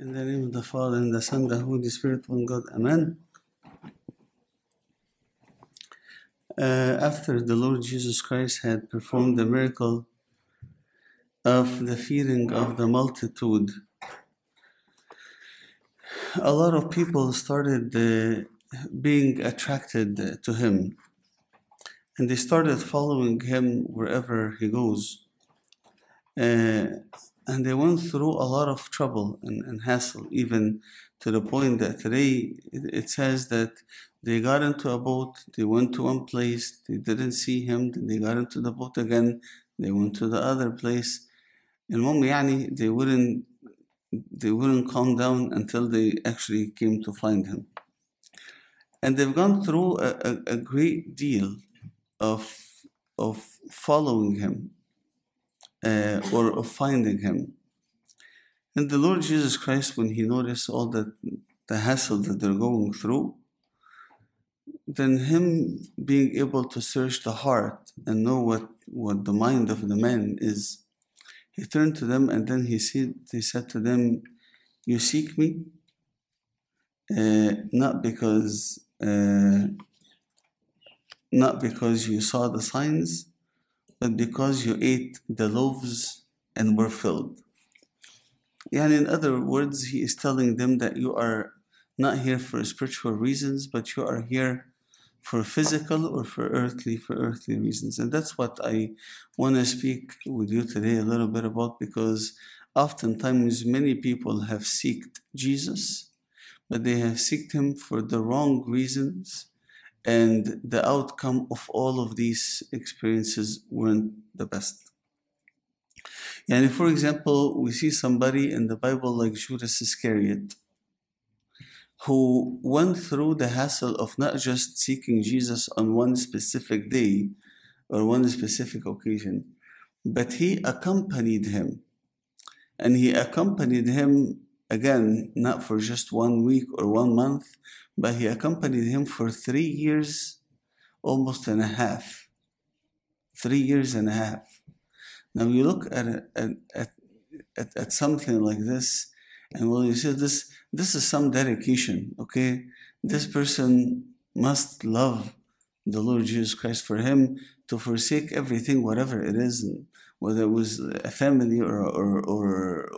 In the name of the Father, and the Son, the Holy Spirit, one God. Amen. Uh, after the Lord Jesus Christ had performed the miracle of the feeding of the multitude, a lot of people started uh, being attracted to him and they started following him wherever he goes. Uh, and they went through a lot of trouble and, and hassle, even to the point that today it says that they got into a boat, they went to one place, they didn't see him, then they got into the boat again, they went to the other place. And yani, they wouldn't they wouldn't calm down until they actually came to find him. And they've gone through a, a, a great deal of of following him uh, or of finding him. And the Lord Jesus Christ, when he noticed all that the hassle that they're going through, then him being able to search the heart and know what, what the mind of the man is, he turned to them and then he said, he said to them, You seek me? Uh, not because uh, not because you saw the signs, but because you ate the loaves and were filled. And in other words, he is telling them that you are not here for spiritual reasons, but you are here for physical or for earthly, for earthly reasons. And that's what I want to speak with you today a little bit about because oftentimes many people have seeked Jesus, but they have seeked him for the wrong reasons and the outcome of all of these experiences weren't the best. And for example, we see somebody in the Bible like Judas Iscariot who went through the hassle of not just seeking Jesus on one specific day or one specific occasion, but he accompanied him. And he accompanied him again, not for just one week or one month, but he accompanied him for three years, almost and a half. Three years and a half. Now you look at at, at, at, at something like this, and well, you see this this is some dedication, okay? This person must love the Lord Jesus Christ for him to forsake everything, whatever it is, whether it was a family or, or, or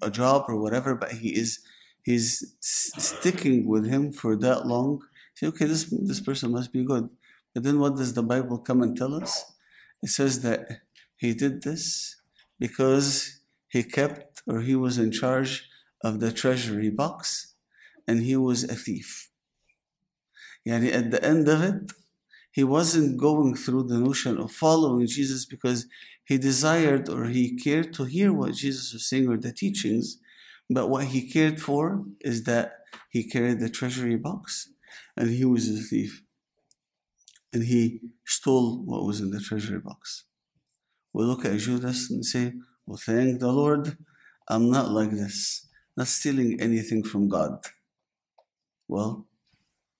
a job or whatever, but he is he's sticking with him for that long. Say, okay, this this person must be good. But then what does the Bible come and tell us? It says that he did this because he kept or he was in charge of the treasury box and he was a thief. Yani at the end of it, he wasn't going through the notion of following Jesus because he desired or he cared to hear what Jesus was saying or the teachings, but what he cared for is that he carried the treasury box and he was a thief. And he stole what was in the treasury box. We look at Judas and say, Well, thank the Lord, I'm not like this, not stealing anything from God. Well,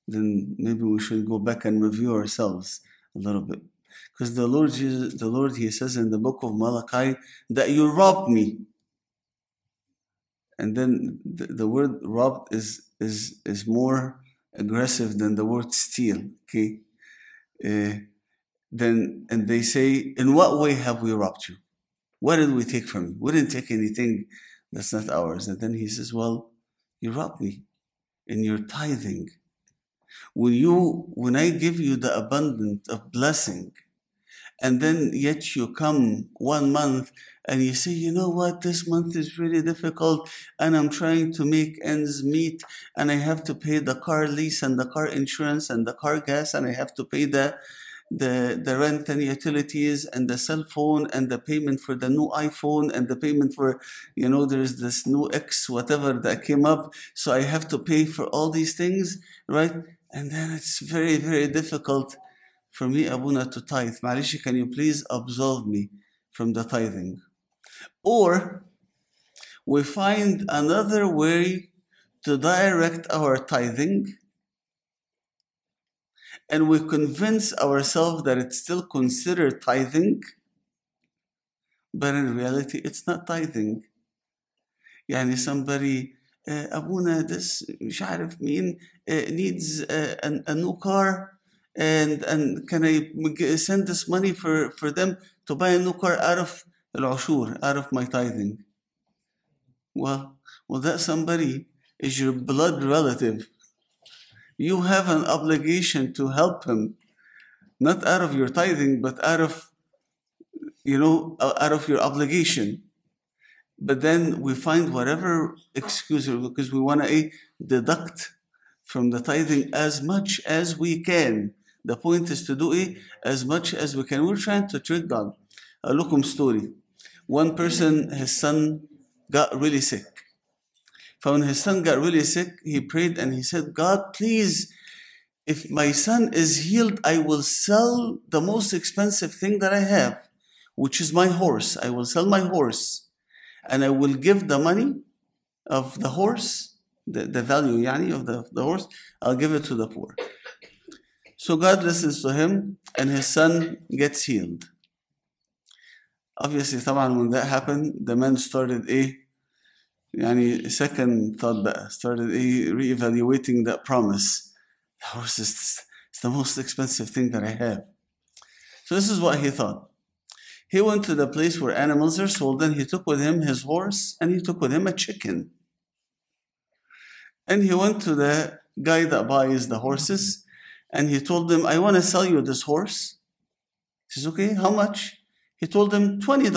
then maybe we should go back and review ourselves a little bit. Because the Lord Jesus, the Lord, He says in the book of Malachi that you robbed me. And then the, the word robbed is is is more aggressive than the word steal. Okay. Uh, then and they say, in what way have we robbed you? What did we take from you? We didn't take anything that's not ours. And then he says, Well, you robbed me in your tithing. When you when I give you the abundance of blessing, and then yet you come one month and you say, you know what, this month is really difficult and I'm trying to make ends meet and I have to pay the car lease and the car insurance and the car gas and I have to pay the the, the rent and utilities and the cell phone and the payment for the new iPhone and the payment for, you know, there's this new X, whatever that came up. So I have to pay for all these things, right? And then it's very, very difficult for me, Abuna, to tithe. Marishi, can you please absolve me from the tithing? Or we find another way to direct our tithing and we convince ourselves that it's still considered tithing, but in reality, it's not tithing. Yani somebody uh, أبونا this مش عارف مين uh, needs uh, an, a new car and and can I g- send this money for for them to buy a new car out of العشور out of my tithing well well that somebody is your blood relative you have an obligation to help him not out of your tithing but out of you know uh, out of your obligation but then we find whatever excuse because we want to deduct from the tithing as much as we can. The point is to do it as much as we can. We're trying to trick god. A locum story. One person his son got really sick. When his son got really sick he prayed and he said god please if my son is healed i will sell the most expensive thing that i have which is my horse. I will sell my horse and I will give the money of the horse, the, the value yani, of the, the horse, I'll give it to the poor. So God listens to him and his son gets healed. Obviously, طبعا when that happened, the man started a يعني second thought بقى, started a re-evaluating that promise. The horse is it's the most expensive thing that I have. So this is what he thought. He went to the place where animals are sold and he took with him his horse and he took with him a chicken. And he went to the guy that buys the horses and he told him, I want to sell you this horse. He says, Okay, how much? He told him $20.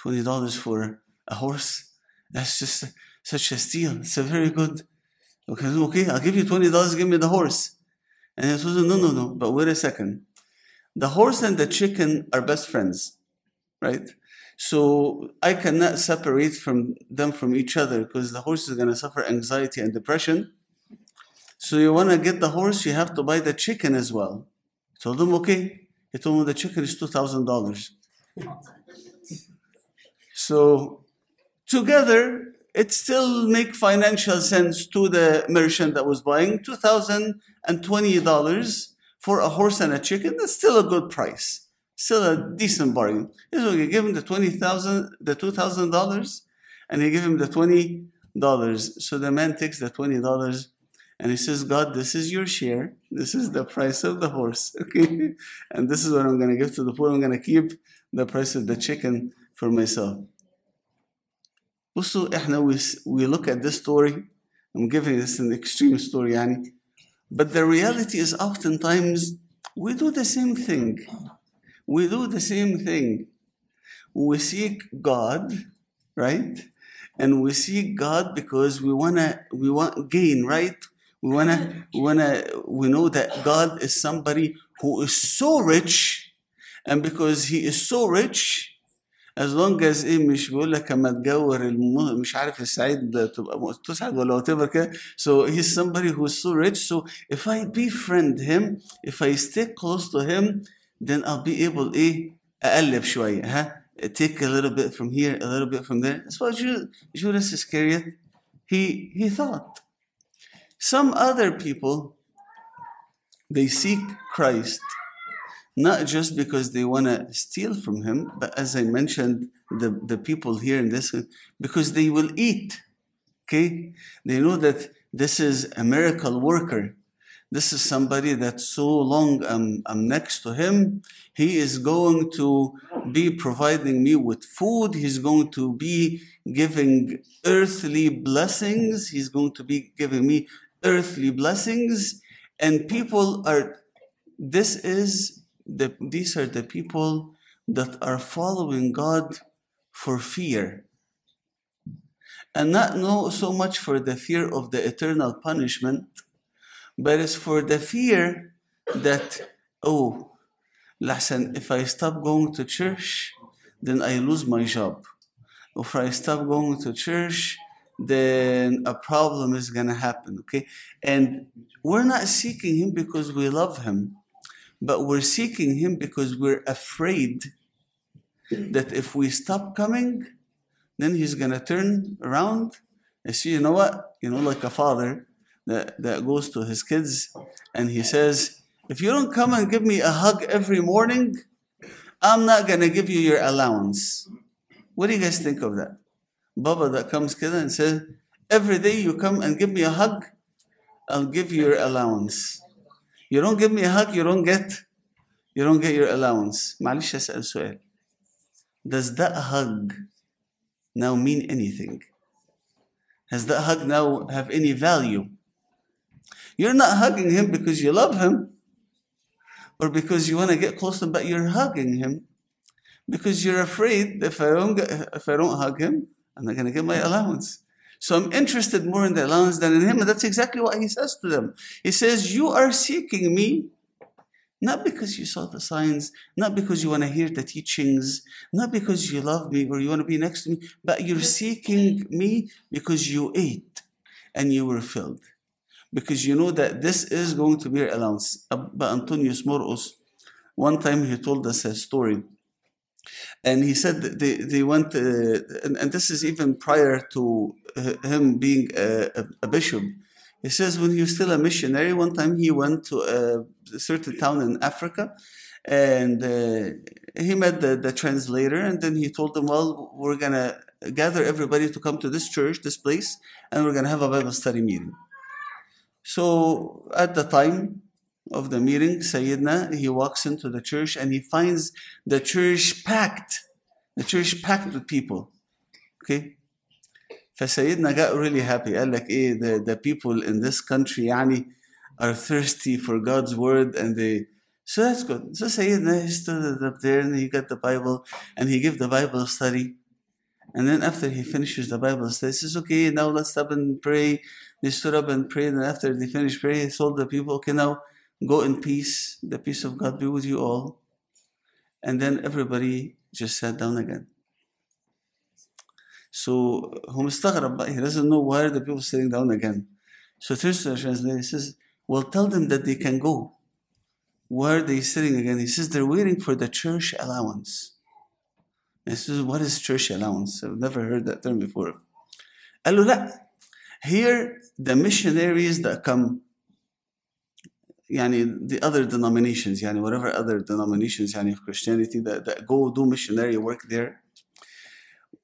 $20 for a horse? That's just such a steal. It's a very good. Okay, okay, I'll give you $20, give me the horse. And he him, No, no, no, but wait a second the horse and the chicken are best friends, right? So I cannot separate from them from each other because the horse is going to suffer anxiety and depression. So you want to get the horse, you have to buy the chicken as well. I told him, okay. He told me the chicken is $2,000. So together, it still make financial sense to the merchant that was buying $2,020 for a horse and a chicken, that's still a good price. Still a decent bargain. So you give him the twenty thousand, the two thousand dollars, and you give him the twenty dollars. So the man takes the twenty dollars and he says, God, this is your share. This is the price of the horse. Okay. And this is what I'm gonna give to the poor. I'm gonna keep the price of the chicken for myself. Also, احنا we, we look at this story. I'm giving this an extreme story, يعني. But the reality is oftentimes we do the same thing. We do the same thing. We seek God, right? And we seek God because we wanna we want gain, right? We wanna we wanna we know that God is somebody who is so rich, and because he is so rich, as long as ايه مش بيقول لك اما تجور الم... مش عارف السعيد تبقى تسعد ولا whatever كده so he's somebody who is so rich so if I befriend him if I stay close to him then I'll be able ايه اقلب شويه ها take a little bit from here a little bit from there that's what Judas Iscariot he he thought some other people they seek Christ not just because they want to steal from him, but as I mentioned, the, the people here in this, because they will eat. Okay? They know that this is a miracle worker. This is somebody that so long I'm, I'm next to him. He is going to be providing me with food. He's going to be giving earthly blessings. He's going to be giving me earthly blessings. And people are, this is the, these are the people that are following God for fear. And not no, so much for the fear of the eternal punishment, but it's for the fear that, oh, listen, if I stop going to church, then I lose my job. If I stop going to church, then a problem is going to happen, okay? And we're not seeking Him because we love Him but we're seeking Him because we're afraid that if we stop coming, then He's going to turn around and see, you know what? You know, like a father that, that goes to his kids and he says, If you don't come and give me a hug every morning, I'm not going to give you your allowance. What do you guys think of that? Baba that comes kidda and says, Every day you come and give me a hug, I'll give you your allowance. You don't give me a hug, you don't get, you don't get your allowance. معلش أسأل سؤال. Does that hug now mean anything? Has that hug now have any value? You're not hugging him because you love him or because you want to get close to him, but you're hugging him because you're afraid if I don't get, if I don't hug him, I'm not going to get my allowance. So I'm interested more in the allowance than in him, and that's exactly what he says to them. He says, "You are seeking me." Not because you saw the signs, not because you want to hear the teachings, not because you love me or you want to be next to me, but you're seeking me because you ate and you were filled. Because you know that this is going to be your allowance. But Antonius Markos, one time he told us a story. And he said they, they went, uh, and, and this is even prior to uh, him being a, a, a bishop. He says when he was still a missionary, one time he went to a certain town in Africa and uh, he met the, the translator and then he told them, well, we're to gather everybody to come to this church, this place, and we're to have a Bible study meeting. So at the time of the meeting, Sayyidina, he walks into the church and he finds the church packed, the church packed with people. Okay? فسيدنا got really happy قال لك ايه the, the people in this country يعني are thirsty for God's word and they so that's good so سيدنا he stood up there and he got the Bible and he gave the Bible study and then after he finishes the Bible study he says okay now let's stop and pray they stood up and prayed and after they finished praying he told the people okay now go in peace the peace of God be with you all and then everybody just sat down again so هو مستغرب بقى he doesn't know why are the people sitting down again. So turns to the translator he says, well tell them that they can go. Why are they sitting again? He says they're waiting for the church allowance. He says, what is church allowance? I've never heard that term before. قال له لا here the missionaries that come يعني the other denominations يعني whatever other denominations يعني of Christianity that, that go do missionary work there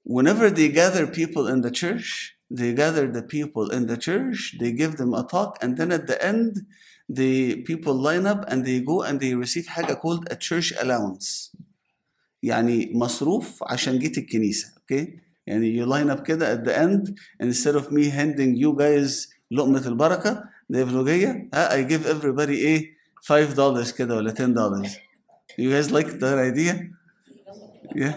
whenever they gather people in the church, they gather the people in the church, they give them a talk, and then at the end, the people line up and they go and they receive حاجة called a church allowance. يعني مصروف عشان جيت الكنيسة، okay? يعني you line up كده at the end and instead of me handing you guys لقمة البركة نيفلوجيه ها اي everybody ايه five dollars, كده ولا ten dollars. You guys like that idea? Yeah.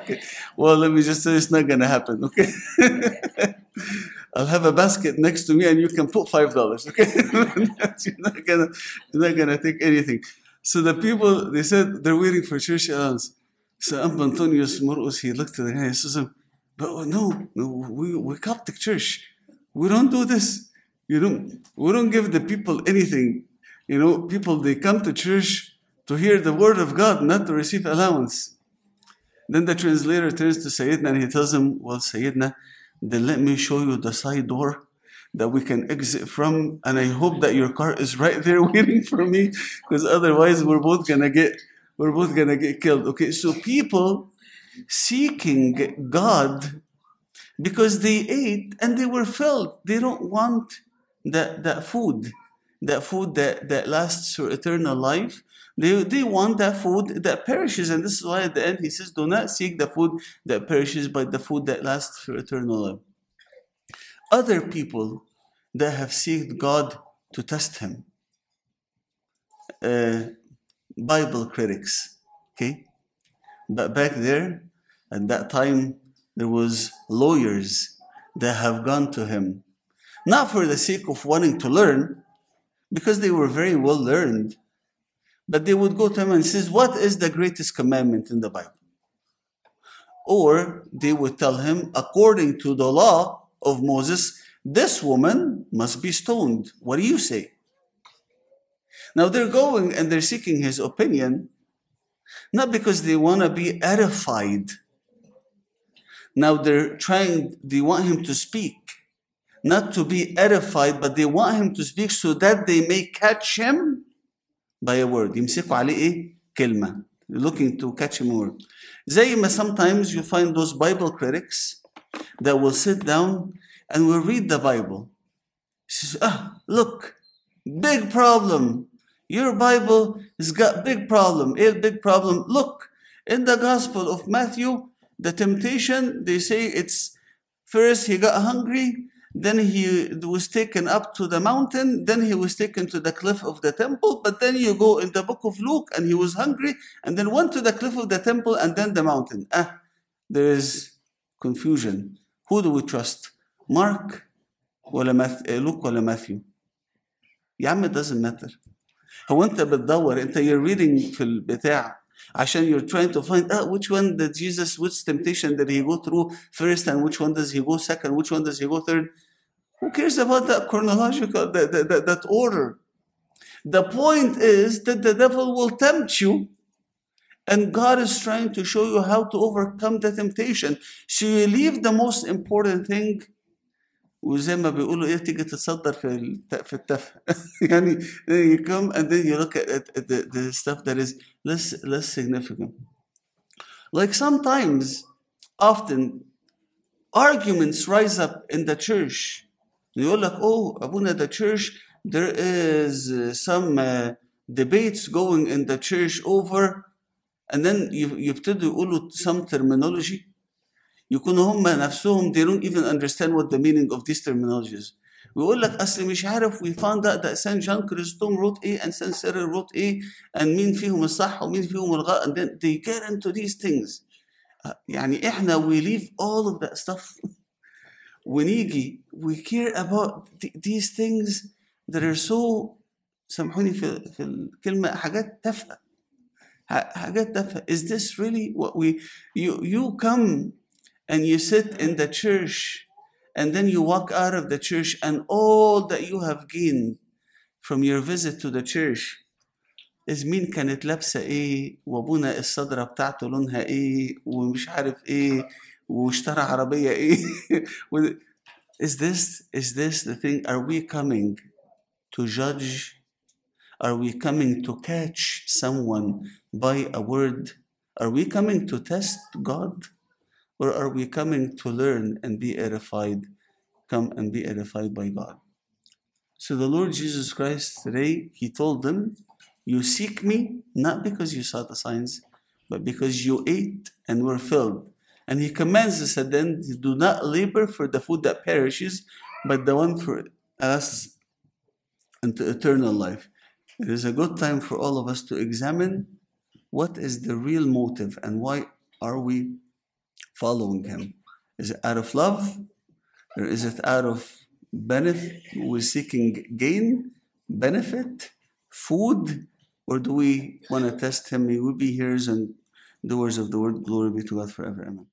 okay. Well, let me just say it's not gonna happen. Okay. I'll have a basket next to me, and you can put five dollars. Okay. you're not gonna, you're not gonna take anything. So the people they said they're waiting for church allowance. So Uncle Antonius Markos he looked at the guy and says, "But no, no, we we Coptic church. We don't do this." You don't. We don't give the people anything. You know, people they come to church." to hear the word of God, not to receive allowance. Then the translator turns to Sayyidina and he tells him, Well, Sayyidina, then let me show you the side door that we can exit from. And I hope that your car is right there waiting for me, because otherwise we're both gonna get we're both gonna get killed. Okay, so people seeking God because they ate and they were filled. They don't want that, that food, that food that, that lasts for eternal life. They, they want that food that perishes. And this is why at the end he says, Do not seek the food that perishes, but the food that lasts for eternal life. Other people that have sought God to test him, uh, Bible critics, okay? But back there, at that time, there was lawyers that have gone to him, not for the sake of wanting to learn, because they were very well learned, but they would go to him and says, "What is the greatest commandment in the Bible?" Or they would tell him, according to the law of Moses, this woman must be stoned. What do you say? Now they're going and they're seeking his opinion, not because they want to be edified. Now they're trying, they want him to speak, not to be edified, but they want him to speak so that they may catch him by a word. يمسكوا عليه ايه؟ كلمة. Looking to catch him a word. زي ما sometimes you find those Bible critics that will sit down and will read the Bible. He says, ah, look, big problem. Your Bible has got big problem. A big problem. Look, in the Gospel of Matthew, the temptation, they say it's first he got hungry, then he was taken up to the mountain, then he was taken to the cliff of the temple, but then you go in the book of Luke and he was hungry, and then went to the cliff of the temple and then the mountain. Ah, there is confusion. Who do we trust? Mark ولا Math- Luke ولا Matthew؟ يا عم it doesn't matter. هو انت بتدور انت you're reading في البتاع عشان you're trying to find out which one did Jesus which temptation did he go through first and which one does he go second which one does he go third who cares about that chronological that, that, that, that order the point is that the devil will tempt you and God is trying to show you how to overcome the temptation so you leave the most important thing وزي ما بيقولوا ايه تيجي تتصدر في الت- في التفه يعني you come and then you look at, at the, the stuff that is less less significant like sometimes often arguments rise up in the church يقول لك oh ابونا the church there is uh, some uh, debates going in the church over and then ي- يبتدوا يقولوا some terminology يكونوا هم نفسهم they don't even understand what the meaning of these terminologies ويقول لك اصل مش عارف we found out that Saint John Chrysostom wrote ايه and Saint Cyril wrote ايه and مين فيهم الصح ومين فيهم الغلط and then they get into these things يعني احنا we leave all of that stuff ونيجي we care about th- these things that are so سامحوني في في الكلمة حاجات تافهة ح- حاجات تافهة is this really what we you you come and you sit in the church and then you walk out of the church and all that you have gained from your visit to the church is مين كانت لابسة ايه وابونا الصدرة بتاعته لونها ايه ومش عارف ايه واشترى عربية ايه و- is this is this the thing are we coming to judge are we coming to catch someone by a word are we coming to test God or are we coming to learn and be edified come and be edified by God so the Lord Jesus Christ today he told them you seek me not because you saw the signs but because you ate and were filled and he commands us that then do not labor for the food that perishes but the one for us into eternal life. It is a good time for all of us to examine what is the real motive and why are we following him. Is it out of love or is it out of benefit we're seeking gain benefit food or do we want to test him? May we be hearers and doers of the word. Glory be to god forever. Amen